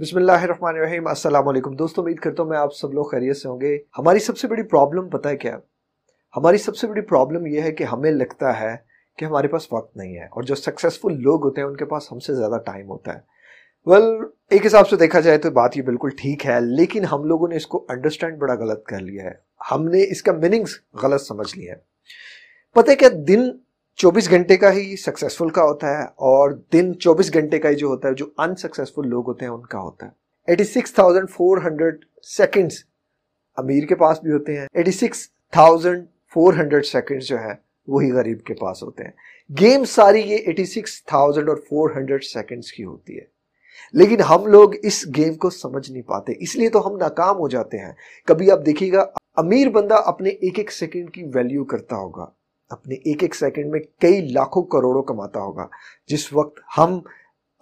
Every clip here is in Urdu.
بسم اللہ الرحمن الرحیم، السلام علیکم۔ دوستو، امید کرتا ہوں میں آپ سب لوگ خیریت سے ہوں گے۔ ہماری سب سے بڑی پرابلم پتہ ہے کیا؟ ہماری سب سے بڑی پرابلم یہ ہے کہ ہمیں لگتا ہے کہ ہمارے پاس وقت نہیں ہے اور جو سکسیسفل لوگ ہوتے ہیں، ان کے پاس ہم سے زیادہ ٹائم ہوتا ہے۔ ویل ایک حساب سے دیکھا جائے تو بات یہ بالکل ٹھیک ہے، لیکن ہم لوگوں نے اس کو انڈرسٹینڈ بڑا غلط کر لیا ہے۔ ہم نے اس کا میننگز غلط سمجھ لیا ہے۔ پتہ ہے دن چوبیس گھنٹے کا ہی سکسیسفل کا ہوتا ہے اور دن چوبیس گھنٹے کا ہی جو ہوتا ہے، جو انسکسیسفل لوگ ہوتے ہیں، ان کا ہوتا ہے۔ Eighty six thousand four hundred seconds امیر کے پاس بھی ہوتے ہیں۔ Eighty six thousand four hundred seconds جو ہے، وہی غریب کے پاس ہوتے ہیں۔ گیم ساری یہ ایٹی سکس تھاؤزینڈ اور فور ہنڈریڈ سیکنڈس کی ہوتی ہے۔ لیکن ہم لوگ اس گیم کو سمجھ نہیں پاتے۔ اس لیے تو ہم ناکام ہو جاتے ہیں۔ کبھی آپ دیکھیے گا، امیر بندہ اپنے ایک ایک سیکنڈ کی ویلیو کرتا ہوگا۔ اپنے ایک ایک سیکنڈ میں کئی لاکھوں کروڑوں کماتا ہوگا۔ جس وقت ہم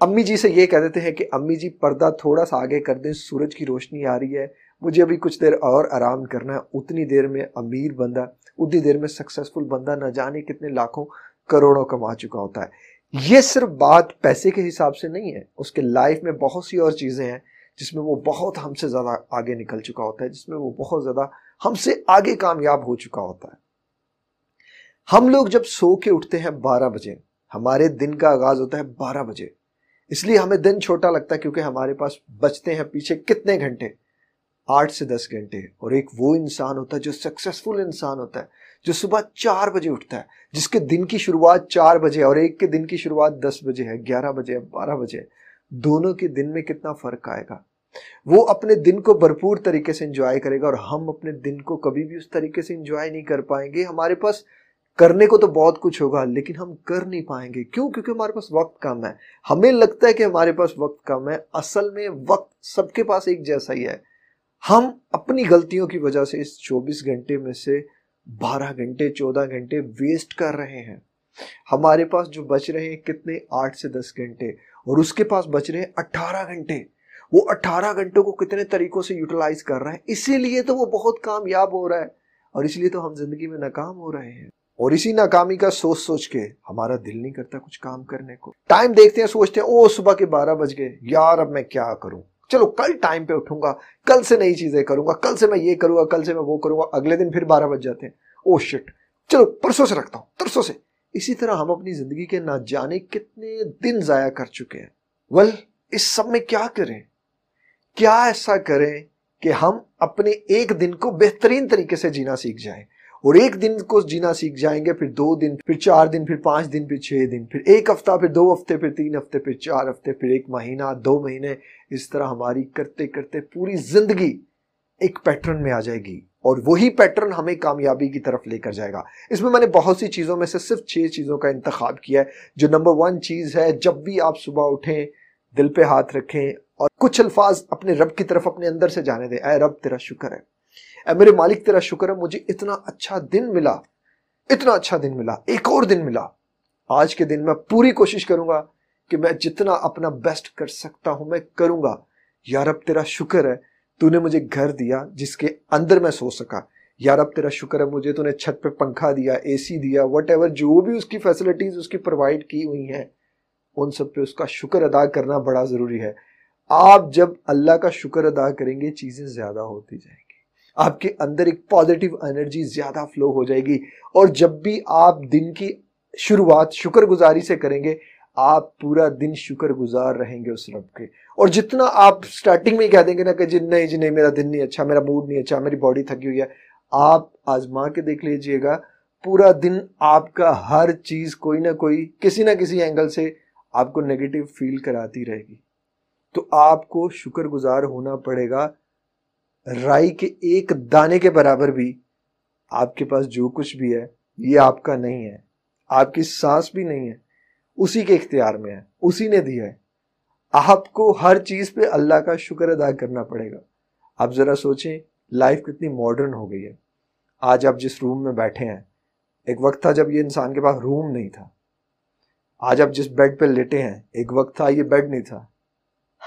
امی جی سے یہ کہہ دیتے ہیں کہ امی جی پردہ تھوڑا سا آگے کر دیں، سورج کی روشنی آ رہی ہے، مجھے ابھی کچھ دیر اور آرام کرنا ہے۔ اتنی دیر میں امیر بندہ، اتنی دیر میں سکسیسفل بندہ نہ جانے کتنے لاکھوں کروڑوں کما چکا ہوتا ہے۔ یہ صرف بات پیسے کے حساب سے نہیں ہے، اس کے لائف میں بہت سی اور چیزیں ہیں جس میں وہ بہت ہم سے زیادہ آگے نکل چکا ہوتا ہے، جس میں وہ بہت زیادہ ہم سے آگے کامیاب ہو چکا ہوتا ہے۔ ہم لوگ جب سو کے اٹھتے ہیں بارہ بجے، ہمارے دن کا آغاز ہوتا ہے بارہ بجے۔ اس لیے ہمیں دن چھوٹا لگتا ہے کیونکہ ہمارے پاس بچتے ہیں پیچھے کتنے گھنٹے؟ آٹھ سے دس گھنٹے۔ اور ایک وہ انسان ہوتا ہے جو سکسیسفل انسان ہوتا ہے، جو صبح چار بجے اٹھتا ہے، جس کے دن کی شروعات چار بجے اور ایک کے دن کی شروعات دس بجے ہے، گیارہ بجے ہے، بارہ بجے دونوں کے دن میں کتنا فرق آئے گا؟ وہ اپنے دن کو بھرپور طریقے سے انجوائے کرے گا اور ہم اپنے دن کو کبھی بھی اس طریقے سے انجوائے نہیں کر پائیں گے۔ ہمارے پاس کرنے کو تو بہت کچھ ہوگا، لیکن ہم کر نہیں پائیں گے۔ کیوں؟ کیونکہ ہمارے پاس وقت کم ہے۔ ہمیں لگتا ہے کہ ہمارے پاس وقت کم ہے۔ اصل میں وقت سب کے پاس ایک جیسا ہی ہے۔ ہم اپنی غلطیوں کی وجہ سے اس چوبیس گھنٹے میں سے بارہ گھنٹے، چودہ گھنٹے ویسٹ کر رہے ہیں۔ ہمارے پاس جو بچ رہے ہیں کتنے؟ آٹھ سے دس گھنٹے۔ اور اس کے پاس بچ رہے ہیں اٹھارہ گھنٹے۔ وہ اٹھارہ گھنٹوں کو کتنے طریقوں سے یوٹیلائز کر رہا ہے اسی لیے تو وہ بہت کامیاب ہو رہا ہے۔ اور اس لیے تو ہم زندگی میں ناکام ہو رہے ہیں۔ اور اسی ناکامی کا سوچ سوچ کے ہمارا دل نہیں کرتا کچھ کام کرنے کو۔ ٹائم دیکھتے ہیں، سوچتے ہیں او صبح کے بارہ بج گئے۔ یار، اب میں کیا کروں؟ چلو، کل ٹائم پہ اٹھوں گا۔ کل سے نئی چیزیں کروں گا۔ کل سے میں یہ کروں گا، کل سے میں وہ کروں گا۔ اگلے دن پھر بارہ بج جاتے ہیں۔ او شٹ چلو، پرسوں سے رکھتا ہوں ترسوں سے۔ اسی طرح ہم اپنی زندگی کے نہ جانے کتنے دن ضائع کر چکے ہیں۔ ول اس سب میں کیا کریں؟ کیا ایسا کریں کہ ہم اپنے ایک دن کو بہترین طریقے سے جینا سیکھ جائیں؟ اور ایک دن کو جینا سیکھ جائیں گے، پھر دو دن، پھر چار دن، پھر پانچ دن، پھر چھ دن، پھر ایک ہفتہ، پھر دو ہفتے، پھر تین ہفتے، پھر چار ہفتے، پھر ایک مہینہ، دو مہینے، اس طرح ہماری کرتے کرتے پوری زندگی ایک پیٹرن میں آ جائے گی اور وہی پیٹرن ہمیں کامیابی کی طرف لے کر جائے گا۔ اس میں میں نے بہت سی چیزوں میں سے صرف چھ چیزوں کا انتخاب کیا ہے، جو نمبر ون چیز ہے، جب بھی آپ صبح اٹھیں، دل پہ ہاتھ رکھیں اور کچھ الفاظ اپنے رب کی طرف اپنے اندر سے جانے دیں۔ اے رب، تیرا شکر ہے۔ اے میرے مالک تیرا شکر ہے، مجھے اتنا اچھا دن ملا، اتنا اچھا دن ملا، ایک اور دن ملا۔ آج کے دن میں پوری کوشش کروں گا کہ میں جتنا اپنا بیسٹ کر سکتا ہوں، میں کروں گا۔ یا رب، تیرا شکر ہے تو نے مجھے گھر دیا جس کے اندر میں سو سکا۔ یا رب، تیرا شکر ہے، مجھے تو نے چھت پہ پنکھا دیا اے سی دیا وٹ ایور جو بھی اس کی فیسلٹیز اس کی پرووائڈ کی ہوئی ہیں، ان سب پہ اس کا شکر ادا کرنا بڑا ضروری ہے۔ آپ جب اللہ کا شکر ادا کریں گے، چیزیں زیادہ ہوتی جائیں گی۔ آپ کے اندر ایک پازیٹیو انرجی زیادہ فلو ہو جائے گی۔ اور جب بھی آپ دن کی شروعات شکر گزاری سے کریں گے، آپ پورا دن شکر گزار رہیں گے اس رب کے۔ اور جتنا آپ سٹارٹنگ میں ہی کہہ دیں گے نا کہ جی نہیں جی نہیں، میرا دن نہیں اچھا میرا موڈ نہیں اچھا میری باڈی تھکی ہوئی ہے، آپ آزما کے دیکھ لیجیے گا، پورا دن آپ کا ہر چیز کوئی نہ کوئی، کسی نہ کسی اینگل سے آپ کو نیگیٹو فیل کراتی رہے گی۔ تو آپ کو شکر گزار ہونا پڑے گا۔ رائی کے ایک دانے کے برابر بھی آپ کے پاس جو کچھ بھی ہے، یہ آپ کا نہیں ہے۔ آپ کی سانس بھی نہیں ہے۔ اسی کے اختیار میں ہے۔ اسی نے دیا ہے۔ آپ کو ہر چیز پہ اللہ کا شکر ادا کرنا پڑے گا۔ آپ ذرا سوچیں لائف کتنی ماڈرن ہو گئی ہے۔ آج آپ جس روم میں بیٹھے ہیں، ایک وقت تھا جب یہ انسان کے پاس روم نہیں تھا۔ آج آپ جس بیڈ پہ لیٹے ہیں، ایک وقت تھا یہ بیڈ نہیں تھا۔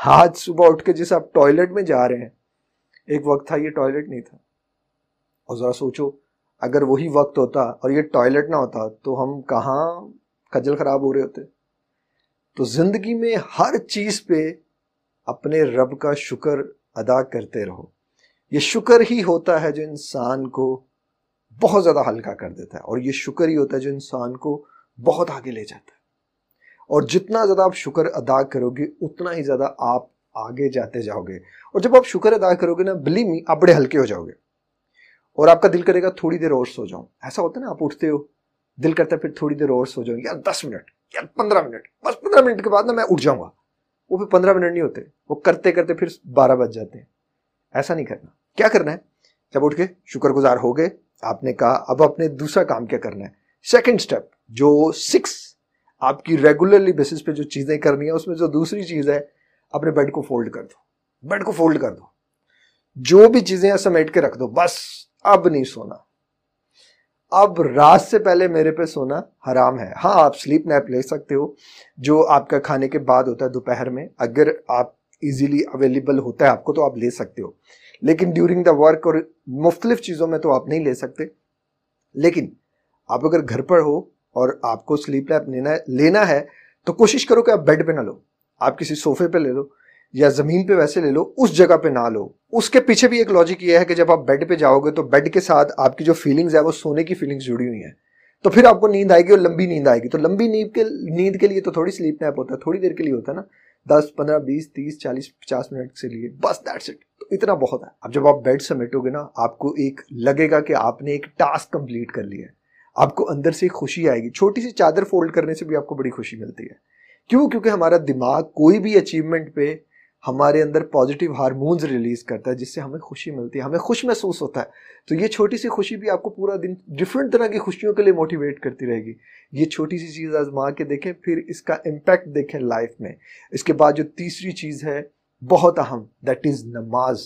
آج صبح اٹھ کے جس آپ ٹوائلٹ میں جا رہے ہیں ایک وقت تھا، یہ ٹوائلٹ نہیں تھا۔ اور ذرا سوچو، اگر وہی وقت ہوتا، اور یہ ٹوائلٹ نہ ہوتا، تو ہم کہاں خجل خراب ہو رہے ہوتے؟ تو زندگی میں ہر چیز پہ اپنے رب کا شکر ادا کرتے رہو۔ یہ شکر ہی ہوتا ہے جو انسان کو بہت زیادہ ہلکا کر دیتا ہے، اور یہ شکر ہی ہوتا ہے جو انسان کو بہت آگے لے جاتا ہے۔ اور جتنا زیادہ آپ شکر ادا کرو گے، اتنا ہی زیادہ آپ آگے جاتے جاؤ گے۔ اور جب آپ شکر ادا کرو گے نا بلی می، آپ بڑے ہلکے ہو جاؤ گے۔ اور آپ کا دل کرے گا، تھوڑی دیر اور سو جاؤں۔ ایسا ہوتا ہے نا، آپ اٹھتے ہو، دل کرتا ہے پھر تھوڑی دیر اور سو جاؤں۔ یا دس منٹ، یا پندرہ منٹ، بس پندرہ منٹ کے بعد نا میں اٹھ جاؤں گا۔ وہ پھر پندرہ منٹ نہیں ہوتے، وہ کرتے کرتے پھر بارہ بج جاتے ہیں۔ ایسا نہیں کرنا۔ کیا کرنا ہے؟ جب اٹھ کے شکر گزار ہو گئے، آپ نے کہا، اب اپنے دوسرا کام کیا کرنا ہے؟ سیکنڈ اسٹیپ جو سکس آپ کی ریگولرلی بیسس پہ جو چیزیں کرنی ہیں، اس میں جو دوسری چیز ہے اپنے بیڈ کو فولڈ کر دو۔ بیڈ کو فولڈ کر دو۔ جو بھی چیزیں ہیں سمیٹ کے رکھ دو۔ بس، اب نہیں سونا۔ اب رات سے پہلے میرے پہ سونا حرام ہے۔ ہاں آپ سلیپ نیپ لے سکتے ہو۔ جو آپ کا کھانے کے بعد ہوتا ہے دوپہر میں، اگر آپ ایزیلی اویلیبل ہوتا ہے آپ کو تو آپ لے سکتے ہو۔ لیکن ڈیورنگ دا ورک اور مختلف چیزوں میں تو آپ نہیں لے سکتے۔ لیکن آپ اگر گھر پر ہو اور آپ کو سلیپ لیپ لینا لینا ہے، تو کوشش کرو کہ آپ بیڈ پہ نہ لو۔ آپ کسی صوفے پہ لے لو یا زمین پہ ویسے لے لو، اس جگہ پہ نہ لو۔ اس کے پیچھے بھی ایک لاجک یہ ہے کہ جب آپ بیڈ پہ جاؤ گے تو بیڈ کے ساتھ آپ کی جو فیلنگز ہے وہ سونے کی فیلنگز جڑی ہوئی ہیں۔ تو پھر آپ کو نیند آئے گی اور لمبی نیند آئے گی۔ تو لمبی نیند کے نیند کے لیے تو تھوڑی سلیپ نیپ ہوتا ہے، تھوڑی دیر کے لیے ہوتا ہے نا۔ دس، پندرہ، بیس، تیس، چالیس، پچاس منٹ سے لیے، بس دیٹس اٹ تو اتنا بہت ہے۔ اب جب آپ بیڈ سمیٹو گے نا، آپ کو ایک لگے گا کہ آپ نے ایک ٹاسک کمپلیٹ کر لیا ہے۔ آپ کو اندر سے خوشی آئے گی۔ چھوٹی سی چادر فولڈ کرنے سے بھی آپ کو بڑی خوشی ملتی ہے۔ کیوں؟ کیونکہ ہمارا دماغ کوئی بھی اچیومنٹ پہ ہمارے اندر پازیٹیو ہارمونز ریلیز کرتا ہے، جس سے ہمیں خوشی ملتی ہے، ہمیں خوش محسوس ہوتا ہے۔ تو یہ چھوٹی سی خوشی بھی آپ کو پورا دن ڈفرینٹ طرح کی خوشیوں کے لیے موٹیویٹ کرتی رہے گی۔ یہ چھوٹی سی چیز آزما کے دیکھیں، پھر اس کا امپیکٹ دیکھیں لائف میں۔ اس کے بعد جو تیسری چیز ہے، بہت اہم دیٹ از نماز۔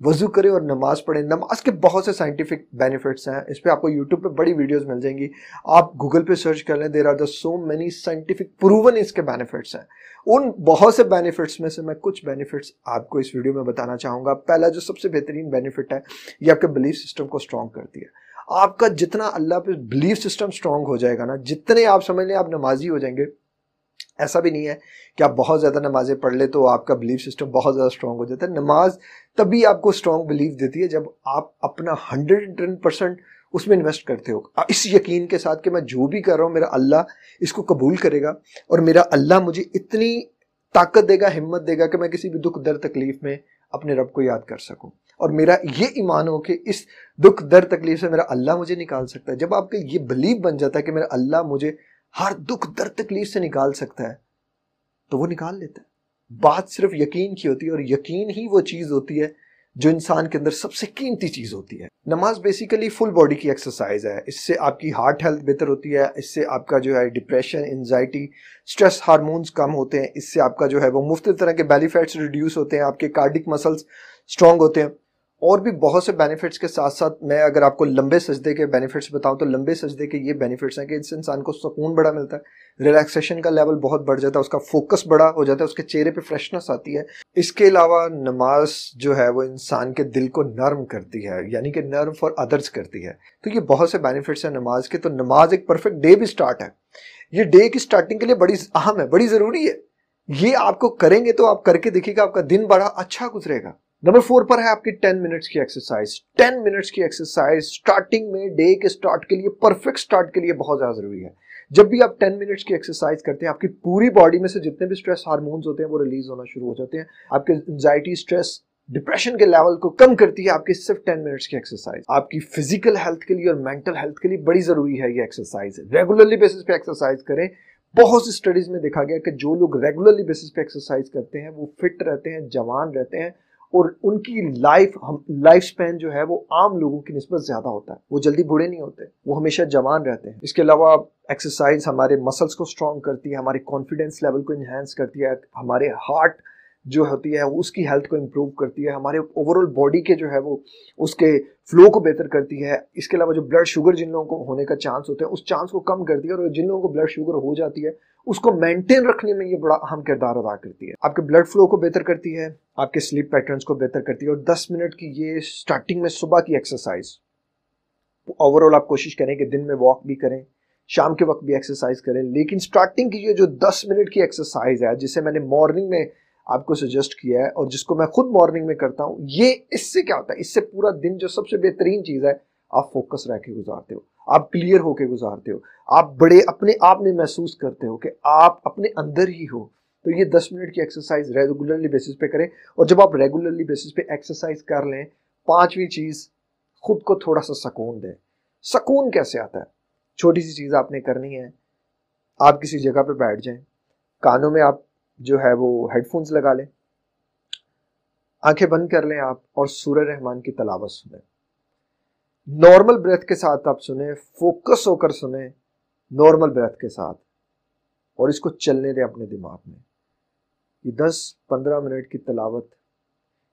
وضو کرے اور نماز پڑھیں۔ نماز کے بہت سے سائنٹیفک بینیفٹس ہیں۔ اس پہ آپ کو یوٹیوب پہ بڑی ویڈیوز مل جائیں گی۔ آپ گوگل پہ سرچ کر لیں there are the so many scientific proven اس کے بینیفٹس ہیں۔ ان بہت سے بینیفٹس میں سے میں کچھ بینیفٹس آپ کو اس ویڈیو میں بتانا چاہوں گا۔ پہلا جو سب سے بہترین بینیفٹ ہے، یہ آپ کے بلیف سسٹم کو اسٹرانگ کرتی ہے۔ آپ کا جتنا اللہ پہ بلیف سسٹم اسٹرانگ ہو جائے گا نا، جتنے آپ سمجھ لیں آپ نمازی ہو جائیں گے ایسا بھی نہیں ہے کہ آپ بہت زیادہ نمازیں پڑھ لیں تو آپ کا بلیف سسٹم بہت زیادہ اسٹرانگ ہو جاتا ہے۔ نماز تبھی آپ کو اسٹرانگ بلیف دیتی ہے جب آپ اپنا ہنڈریڈ ٹین پرسینٹ اس میں انویسٹ کرتے ہو۔ اس یقین کے ساتھ کہ میں جو بھی کر رہا ہوں، میرا اللہ اس کو قبول کرے گا اور میرا اللہ مجھے اتنی طاقت دے گا، ہمت دے گا کہ میں کسی بھی دکھ در تکلیف میں اپنے رب کو یاد کر سکوں۔ اور میرا یہ ایمان ہو کہ اس دکھ در تکلیف سے میرا اللہ مجھے نکال سکتا ہے۔ جب آپ کا یہ بلیف بن جاتا ہے کہ میرا اللہ مجھے ہر دکھ در تکلیف سے نکال سکتا ہے، تو وہ نکال لیتا ہے۔ بات صرف یقین کی ہوتی ہے اور یقین ہی وہ چیز ہوتی ہے جو انسان کے اندر سب سے قیمتی چیز ہوتی ہے۔ نماز بیسیکلی فل باڈی کی ایکسرسائز ہے۔ اس سے آپ کی ہارٹ ہیلتھ بہتر ہوتی ہے، اس سے آپ کا جو ہے ڈپریشن انزائٹی سٹریس ہارمونز کم ہوتے ہیں۔ اس سے آپ کا جو ہے وہ مختلف طرح کے بیلی فیٹس ریڈیوس ہوتے ہیں، آپ کے کارڈک مسلس اسٹرانگ ہوتے ہیں۔ اور بھی بہت سے بینیفٹس کے ساتھ ساتھ میں اگر آپ کو لمبے سجدے کے بینیفٹس بتاؤں تو لمبے سجدے کے یہ بینیفٹس ہیں کہ اس سے انسان کو سکون بڑا ملتا ہے ریلیکسیشن کا لیول بہت بڑھ جاتا ہے، اس کا فوکس بڑا ہو جاتا ہے، اس کے چہرے پہ فریشنس آتی ہے۔ اس کے علاوہ نماز جو ہے وہ انسان کے دل کو نرم کرتی ہے یعنی کہ نرم فار ادرس کرتی ہے۔ تو یہ بہت سے بینیفٹس ہیں نماز کے، تو نماز ایک پرفیکٹ ڈے بھی سٹارٹ ہے۔ یہ ڈے کی سٹارٹنگ کے لیے بڑی اہم ہے، بڑی ضروری ہے۔ یہ آپ کو کریں گے تو آپ کر کے دیکھیے گا، آپ کا دن بڑا اچھا گزرے گا۔ نمبر فور پر ہے آپ کی ٹین منٹس کی ایکسرسائز ٹین منٹس کی ایکسرسائز اسٹارٹنگ میں ڈے کے اسٹارٹ کے لیے پرفیکٹ اسٹارٹ کے لیے بہت زیادہ ضروری ہے۔ جب بھی آپ ٹین منٹس کی ایکسرسائز کرتے ہیں، آپ کی پوری باڈی میں سے جتنے بھی اسٹریس ہارمونس ہوتے ہیں، وہ ریلیز ہونا شروع ہو جاتے ہیں۔ آپ کے انزائٹی اسٹریس ڈپریشن کے لیول کو کم کرتی ہے، آپ کی صرف ٹین منٹس کی ایکسرسائز آپ کی فزیکل ہیلتھ کے لیے اور مینٹل ہیلتھ کے لیے بڑی ضروری ہے یہ ایکسرسائز ریگولرلی بیسس پہ ایکسرسائز کریں۔ بہت سی اسٹڈیز میں دیکھا گیا کہ جو لوگ ریگولرلی بیسس پہ ایکسرسائز کرتے ہیں، وہ فٹ رہتے ہیں، جوان رہتے ہیں۔ اور ان کی لائف لائف سپین جو ہے وہ عام لوگوں کی نسبت زیادہ ہوتا ہے۔ وہ جلدی بڑے نہیں ہوتے، وہ ہمیشہ جوان رہتے ہیں۔ اس کے علاوہ ایکسرسائز ہمارے مسلس کو اسٹرانگ کرتی ہے ہمارے کانفیڈینس لیول کو انہینس کرتی ہے، ہمارے ہارٹ جو ہوتی ہے، اس کی ہیلتھ کو امپروو کرتی ہے۔ ہمارے اوور آل باڈی کے جو ہے وہ اس کے فلو کو بہتر کرتی ہے۔ اس کے علاوہ جو بلڈ شوگر جن لوگوں کو ہونے کا چانس ہوتا ہے، اس چانس کو کم کرتی ہے اور جن لوگوں کو بلڈ شوگر ہو جاتی ہے اس کو مینٹین رکھنے میں یہ بڑا اہم کردار ادا کرتی ہے۔ آپ کے بلڈ فلو کو بہتر کرتی ہے، آپ کے سلیپ پیٹرنس کو بہتر کرتی ہے اور دس منٹ کی یہ اسٹارٹنگ میں صبح کی ایکسرسائز اوور آل آپ کوشش کریں کہ دن میں واک بھی کریں، شام کے وقت بھی ایکسرسائز کریں، لیکن اسٹارٹنگ کی یہ جو دس منٹ کی ایکسرسائز ہے، جسے میں نے مارننگ میں آپ کو سجیسٹ کیا ہے اور جس کو میں خود مارننگ میں کرتا ہوں، یہ اس سے کیا ہوتا ہے؟ اس سے پورا دن جو سب سے بہترین چیز ہے، آپ فوکس رہ کے گزارتے ہو۔ آپ کلیئر ہو کے گزارتے ہو۔ آپ بڑے اپنے آپ میں محسوس کرتے ہو کہ آپ اپنے اندر ہی ہو۔ تو یہ دس منٹ کی ایکسرسائز ریگولرلی بیسس پہ کریں اور جب آپ ریگولرلی بیسس پہ ایکسرسائز کر لیں، پانچویں چیز خود کو تھوڑا سا سکون دیں۔ سکون کیسے آتا ہے؟ چھوٹی سی چیز آپ نے کرنی ہے۔ آپ کسی جگہ پہ بیٹھ جائیں۔ کانوں میں آپ جو ہے وہ ہیڈ فونز لگا لیں۔ آنکھیں بند کر لیں آپ اور سورہ رحمان کی تلاوت سنیں۔ نارمل بریتھ کے ساتھ آپ سنیں، فوکس ہو کر سنیں نارمل بریتھ کے ساتھ، اور اس کو چلنے دیں اپنے دماغ میں۔ یہ دس پندرہ منٹ کی تلاوت،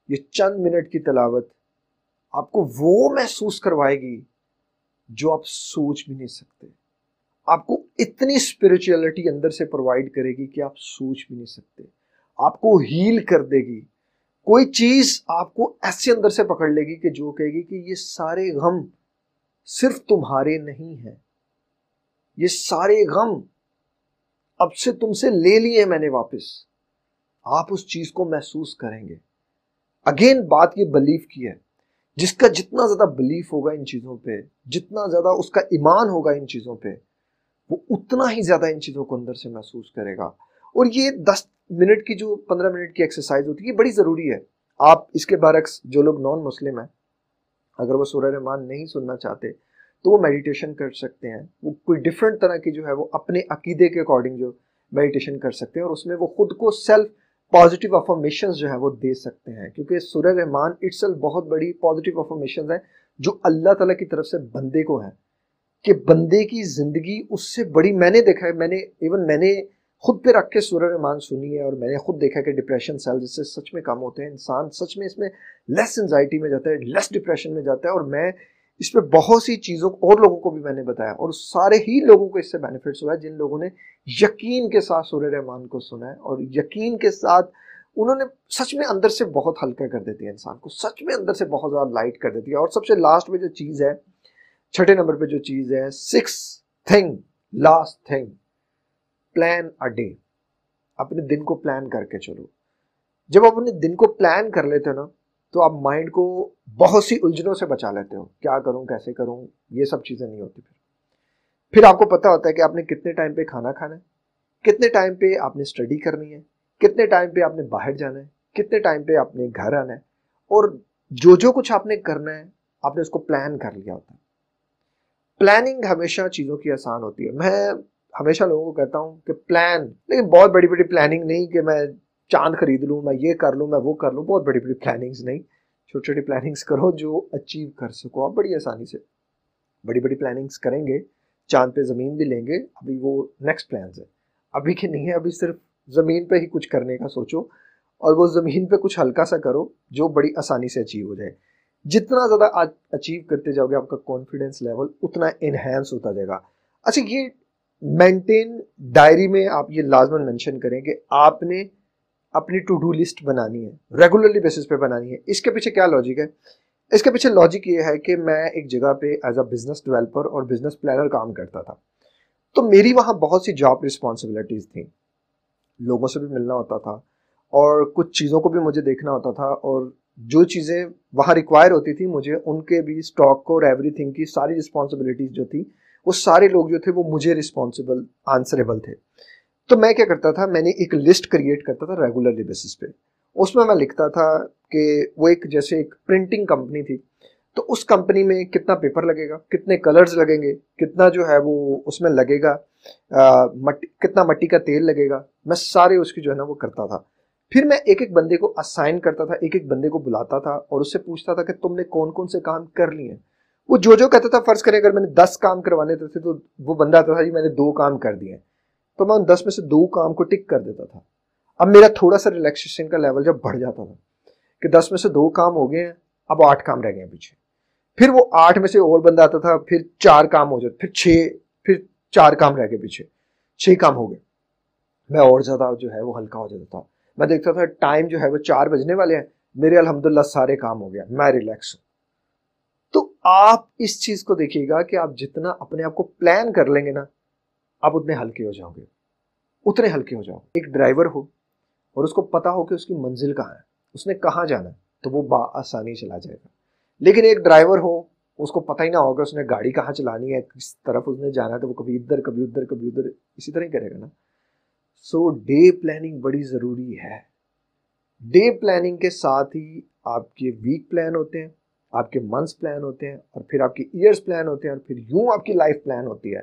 یہ چند منٹ کی تلاوت آپ کو وہ محسوس کروائے گی جو آپ سوچ بھی نہیں سکتے۔ آپ کو اتنی اسپرچولیٹی اندر سے پرووائڈ کرے گی کہ آپ سوچ بھی نہیں سکتے۔ آپ کو ہیل کر دے گی۔ کوئی چیز آپ کو ایسے اندر سے پکڑ لے گی کہ جو کہے گی کہ یہ سارے غم صرف تمہارے نہیں ہیں۔ یہ سارے غم اب سے تم سے لے لیے میں نے واپس۔ آپ اس چیز کو محسوس کریں گے۔ اگین بات یہ بلیف کی ہے۔ جس کا جتنا زیادہ بلیف ہوگا ان چیزوں پہ، جتنا زیادہ اس کا ایمان ہوگا ان چیزوں پہ، وہ اتنا ہی زیادہ ان چیزوں کو اندر سے محسوس کرے گا۔ اور یہ دس منٹ کی جو پندرہ منٹ کی ایکسرسائز ہوتی ہے، یہ بڑی ضروری ہے۔ آپ اس کے برعکس جو لوگ نان مسلم ہیں، اگر وہ سورہ رحمان نہیں سننا چاہتے، تو وہ میڈیٹیشن کر سکتے ہیں۔ وہ کوئی ڈفرینٹ طرح کی جو ہے، وہ اپنے عقیدے کے اکارڈنگ جو میڈیٹیشن کر سکتے ہیں اور اس میں وہ خود کو سیلف پازیٹیو افرمیشن جو ہے وہ دے سکتے ہیں۔ کیونکہ سورہ رحمان اٹس بہت بڑی پازیٹیو افرمیشن ہیں، جو اللہ تعالیٰ کی طرف سے بندے کو ہیں۔ کہ بندے کی زندگی اس سے بڑی، میں نے دیکھا ہے، میں نے ایون میں نے خود پہ رکھ کے سورہ رحمان سنی ہے اور میں نے خود دیکھا کہ ڈپریشن سیل جس سے سچ میں کام ہوتے ہیں، انسان سچ میں اس میں لیس انزائٹی میں جاتا ہے لیس ڈپریشن میں جاتا ہے اور میں اس پہ بہت سی چیزوں اور لوگوں کو بھی میں نے بتایا اور سارے ہی لوگوں کو اس سے بینیفٹس ہوا ہے جن لوگوں نے یقین کے ساتھ سورہ رحمان کو سنا ہے اور یقین کے ساتھ انہوں نے سچ میں اندر سے بہت ہلکا کر دیتی ہے انسان کو، سچ میں اندر سے بہت زیادہ لائٹ کر دیتی ہے اور سب سے لاسٹ میں جو چیز ہے، چھٹے نمبر پہ جو چیز ہے six thing last thing plan a day اپنے دن کو پلان کر کے چلو۔ جب آپ اپنے دن کو پلان کر لیتے ہو نا، تو آپ مائنڈ کو بہت سی الجھنوں سے بچا لیتے ہو۔ کیا کروں، کیسے کروں، یہ سب چیزیں نہیں ہوتی۔ پھر پھر آپ کو پتا ہوتا ہے کہ آپ نے کتنے ٹائم پہ کھانا کھانا ہے، کتنے ٹائم پہ آپ نے اسٹڈی کرنی ہے، کتنے ٹائم پہ آپ نے باہر جانا ہے، کتنے ٹائم پہ آپ نے گھر آنا ہے۔ اور جو جو کچھ آپ نے کرنا ہے، آپ نے اس کو پلان کر لیا ہوتا ہے۔ پلاننگ ہمیشہ چیزوں کی آسان ہوتی ہے۔ میں ہمیشہ لوگوں کو کہتا ہوں کہ پلان لیکن بہت بڑی بڑی پلاننگ نہیں کہ میں چاند خرید لوں، میں یہ کر لوں، میں وہ کر لوں، بہت بڑی بڑی پلاننگز نہیں۔ چھوٹی چھوٹی پلاننگس کرو جو اچیو کر سکو۔ آپ بڑی آسانی سے بڑی بڑی پلاننگس کریں گے، چاند پہ زمین بھی لیں گے، ابھی وہ نیکسٹ پلانز ہے ابھی کہ نہیں ہے، ابھی صرف زمین پہ ہی کچھ کرنے کا سوچو اور وہ زمین پہ کچھ ہلکا سا کرو جو بڑی آسانی سے اچیو ہو جائے۔ جتنا زیادہ اچیو کرتے جاؤ گے، آپ کا کانفیڈینس لیول اتنا انہینس ہوتا جائے گا۔ اچھا یہ مینٹین ڈائری میں آپ یہ لازمن مینشن کریں کہ آپ نے اپنی ٹو ڈو لسٹ بنانی ہے ریگولرلی بیسس پہ بنانی ہے۔ اس کے پیچھے کیا لاجک ہے؟ اس کے پیچھے لاجک یہ ہے کہ میں ایک جگہ پہ ایز اے بزنس ڈیولپر اور بزنس پلانر کام کرتا تھا۔ تو میری وہاں بہت سی جاب رسپانسبلٹیز تھیں۔ لوگوں سے بھی ملنا ہوتا تھا اور کچھ چیزوں کو بھی مجھے دیکھنا ہوتا تھا اور جو چیزیں وہاں ریکوائر ہوتی تھی مجھے ان کے بھی اسٹاک کو اور ایوری تھنگ کی ساری رسپانسبلٹیز جو تھی وہ سارے لوگ جو تھے وہ مجھے رسپانسبل آنسریبل تھے۔ تو میں کیا کرتا تھا، میں نے ایک لسٹ کریٹ کرتا تھا ریگولرلی بیسس پہ۔ اس میں میں لکھتا تھا کہ وہ ایک جیسے ایک پرنٹنگ کمپنی تھی۔ تو اس کمپنی میں کتنا پیپر لگے گا، کتنے کلرز لگیں گے، کتنا جو ہے وہ اس میں لگے گا مٹی کتنا مٹی کا تیل لگے گا۔ میں سارے اس کی جو ہے نا وہ کرتا تھا۔ پھر میں ایک ایک بندے کو اسائن کرتا تھا، ایک ایک بندے کو بلاتا تھا اور اس سے پوچھتا تھا کہ تم نے کون کون سے کام کر لیے۔ وہ جو جو کہتا تھا فرض کریں اگر میں نے دس کام کروانے تھے تو وہ بندہ آتا تھا جی میں نے دو کام کر دیے تو میں ان دس میں سے دو کام کو ٹک کر دیتا تھا۔ اب میرا تھوڑا سا ریلیکسیشن کا لیول جب بڑھ جاتا تھا کہ دس میں سے دو کام ہو گئے ہیں، اب آٹھ کام رہ گئے ہیں پیچھے۔ پھر وہ آٹھ میں سے اور بندہ آتا تھا، پھر چار کام ہو جاتا پھر چھ، پھر چار کام رہ گئے پیچھے۔ چھ کام ہو گئے۔ میں اور زیادہ جو ہے وہ ہلکا ہو جاتا تھا۔ میں دیکھتا تھا ٹائم جو ہے وہ چار بجنے والے ہیں۔ میرے الحمدللہ سارے کام ہو گیا میں ریلیکس ہوں۔ آپ اس چیز کو دیکھیے گا کہ آپ جتنا اپنے آپ کو پلان کر لیں گے نا، آپ اتنے ہلکے ہو جاؤ گے۔ اتنے ہلکے ہو جاؤ ایک ڈرائیور ہو اور اس کو پتا ہو کہ اس کی منزل کہاں ہے۔ اس نے کہاں جانا ہے تو وہ با آسانی چلا جائے گا۔ لیکن ایک ڈرائیور ہو، اس کو پتہ ہی نہ ہوگا اس نے گاڑی کہاں چلانی ہے، کس طرف اس نے جانا ہے تو وہ کبھی ادھر کبھی ادھر کبھی ادھر، اسی طرح ہی کرے گا نا۔ سو ڈے پلاننگ بڑی ضروری ہے۔ ڈے پلاننگ کے ساتھ ہی آپ کے ویک پلان ہوتے ہیں۔ آپ کے منتھس پلان ہوتے ہیں اور پھر آپ کے ایئرس پلان ہوتے ہیں اور پھر یوں آپ کی لائف پلان ہوتی ہے۔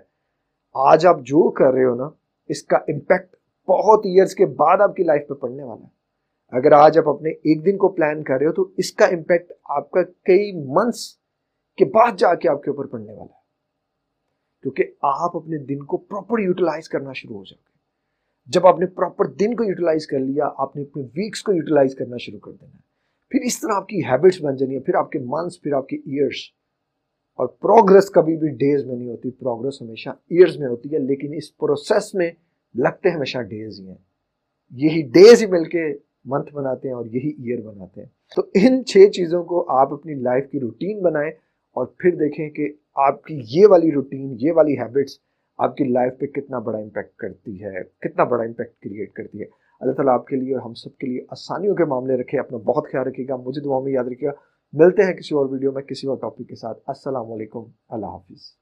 آج آپ جو کر رہے ہو نا، اس کا امپیکٹ بہت ایئرس کے بعد آپ کی لائف پہ پڑنے والا ہے۔ اگر آج آپ اپنے ایک دن کو پلان کر رہے ہو تو اس کا امپیکٹ آپ کا کئی منتھس کے بعد جا کے آپ کے اوپر پڑنے والا ہے۔ کیونکہ آپ اپنے دن کو پراپر یوٹیلائز کرنا شروع ہو جاؤ گے۔ جب آپ نے پراپر دن کو یوٹیلائز کر لیا، آپ نے اپنے ویکس کو یوٹیلائز کرنا شروع کر دینا ہے۔ پھر اس طرح آپ کی ہیبٹس بن جانی ہے پھر آپ کے منتھس پھر آپ کے ایئرس اور پروگرس کبھی بھی ڈیز میں نہیں ہوتی پروگرس ہمیشہ ایئرز میں ہوتی ہے، لیکن اس پروسیس میں لگتے ہمیشہ ڈیز ہی ہیں۔ یہی ڈیز ہی مل کے منتھ بناتے ہیں اور یہی ایئر بناتے ہیں۔ تو ان چھ چیزوں کو آپ اپنی لائف کی روٹین بنائیں اور پھر دیکھیں کہ آپ کی یہ والی روٹین یہ والی ہیبٹس آپ کی لائف پہ کتنا بڑا امپیکٹ کرتی ہے، کتنا بڑا امپیکٹ کریٹ کرتی ہے۔ اللہ تعالیٰ آپ کے لیے اور ہم سب کے لیے آسانیوں کے معاملے رکھے، اپنا بہت خیال رکھیے گا۔ مجھے دعا میں یاد رکھیے گا۔ ملتے ہیں کسی اور ویڈیو میں کسی اور ٹاپک کے ساتھ۔ السلام علیکم۔ اللہ حافظ۔